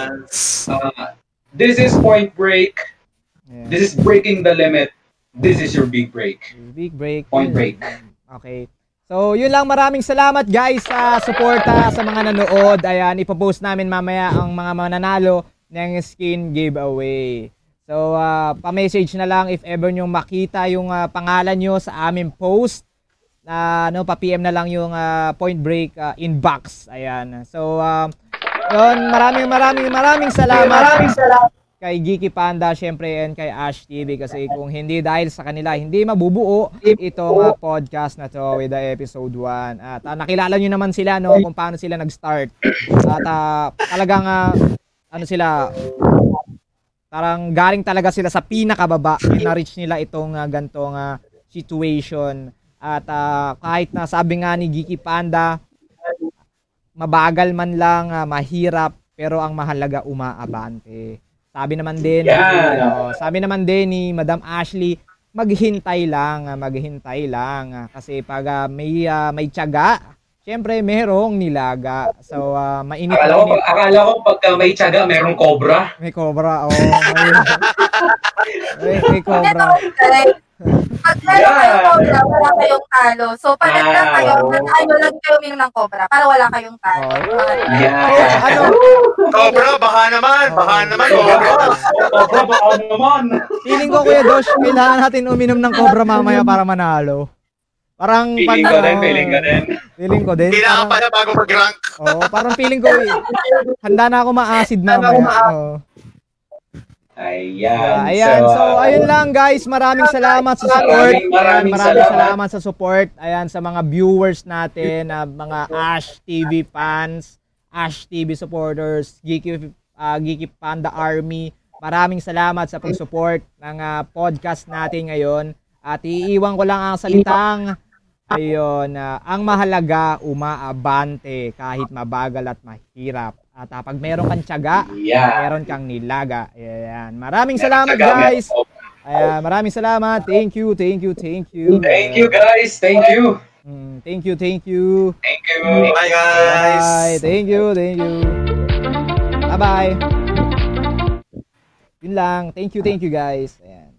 uh, this is Point Break. This is breaking the limit. This is your big break. Big break. Point break. Okay. So, yun lang. Maraming salamat guys sa suporta sa mga nanood. Ayan, ipopost namin mamaya ang mga mananalo ng skin giveaway. So, uh, pa-message na lang if ever nyo makita yung uh, pangalan nyo sa aming post. Na uh, no, pa-PM na lang yung uh, Point Break uh, inbox. Ayan. So, uh, yun, maraming maraming maraming salamat. Maraming salamat kay Geeky Panda syempre and kay Ash TV kasi kung hindi dahil sa kanila hindi mabubuo itong uh, podcast na to with the episode 1 at uh, nakilala niyo naman sila no kung paano sila nag-start. At uh, talagang uh, ano sila parang galing talaga sila sa pinakababa na-reach nila itong uh, gantong uh, situation. At uh, kahit na sabi nga ni Geeky Panda mabagal man lang uh, mahirap pero ang mahalaga umaabante sabi naman din, yeah. uh, sabi naman din ni Madam Ashley, maghintay lang, uh, maghintay lang uh, kasi pag uh, may uh, may tiyaga, syempre merong nilaga. So uh, mainit akala ko, mainit. akala ko pag uh, may tiyaga, merong cobra. May cobra, oh. may, may cobra. Pag yeah. kayong cobra, wala kayong talo. So, pag ah, lang kayo, ano lang kayo uminom ng cobra para wala kayong talo. Oh, yeah. Ano? Cobra, baka naman. Baka naman, cobra. Cobra, baka naman. Feeling ko, Kuya Dosh, kailangan natin uminom ng cobra mamaya para manalo. Parang feeling pag, ko din, feeling ko din. Feeling ko din. Kailangan pa na bago mag-rank. Oo, oh, parang feeling ko, eh, handa na ako ma-acid mamaya. Oo. Ayan. Ayan. So, so ayun lang guys. Maraming salamat sa support. Maraming, maraming, maraming salamat. salamat sa support. Ayan sa mga viewers natin, uh, mga Ash TV fans, Ash TV supporters, Geeky uh, Geeky Panda Army. Maraming salamat sa pag-support ng uh, podcast natin ngayon. At iiwan ko lang ang salitang ayun, uh, ang mahalaga umaabante kahit mabagal at mahirap. At uh, pag meron kang tiyaga, yeah. meron kang nilaga. Ayan. Maraming salamat guys. Ayan, maraming salamat. Thank you, thank you, thank you. Thank you guys. Thank you. Mm, thank you, thank you. Thank you. Bye guys. Bye. Thank you, thank you. Bye-bye. Yun lang. Thank you, thank you guys. Ayan.